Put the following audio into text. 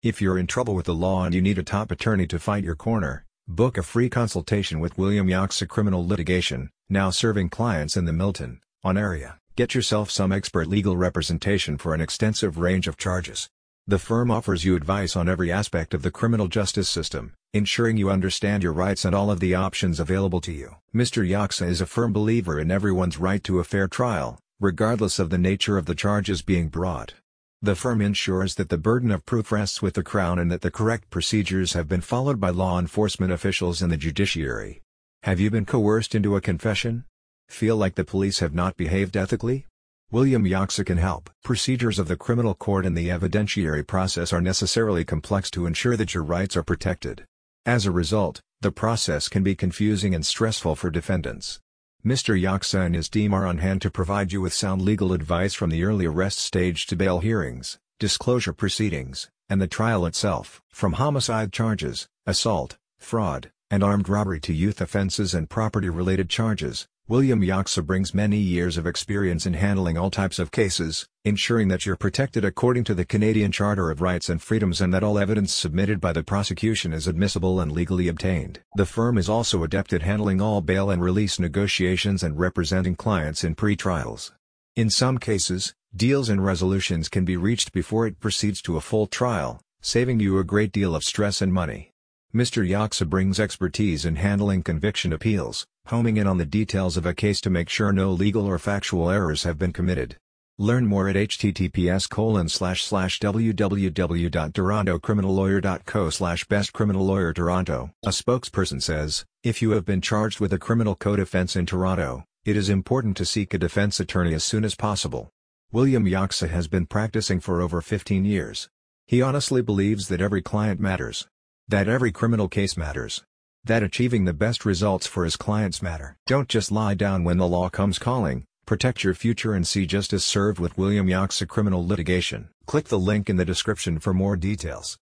If you're in trouble with the law and you need a top attorney to fight your corner, book a free consultation with William Yoxa Criminal Litigation, now serving clients in the Milton, on area. Get yourself some expert legal representation for an extensive range of charges. The firm offers you advice on every aspect of the criminal justice system, ensuring you understand your rights and all of the options available to you. Mr. Yoxa is a firm believer in everyone's right to a fair trial, regardless of the nature of the charges being brought. The firm ensures that the burden of proof rests with the Crown and that the correct procedures have been followed by law enforcement officials and the judiciary. Have you been coerced into a confession? Feel like the police have not behaved ethically? William Yoxa can help. Procedures of the criminal court and the evidentiary process are necessarily complex to ensure that your rights are protected. As a result, the process can be confusing and stressful for defendants. Mr. Yoxa and his team are on hand to provide you with sound legal advice from the early arrest stage to bail hearings, disclosure proceedings, and the trial itself. From homicide charges, assault, fraud, and armed robbery to youth offenses and property-related charges, William Yoxa brings many years of experience in handling all types of cases, ensuring that you're protected according to the Canadian Charter of Rights and Freedoms and that all evidence submitted by the prosecution is admissible and legally obtained. The firm is also adept at handling all bail and release negotiations and representing clients in pre-trials. In some cases, deals and resolutions can be reached before it proceeds to a full trial, saving you a great deal of stress and money. Mr. Yoxa brings expertise in handling conviction appeals, homing in on the details of a case to make sure no legal or factual errors have been committed. Learn more at https www.torontocriminallawyer.co slash bestcriminallawyer A spokesperson says, if you have been charged with a criminal code offense in Toronto, it is important to seek a defense attorney as soon as possible. William Yoxa has been practicing for over 15 years. He honestly believes that every client matters. That every criminal case matters. That achieving the best results for his clients matter. Don't just lie down when the law comes calling, protect your future and see justice served with William Yoxa Criminal Litigation. Click the link in the description for more details.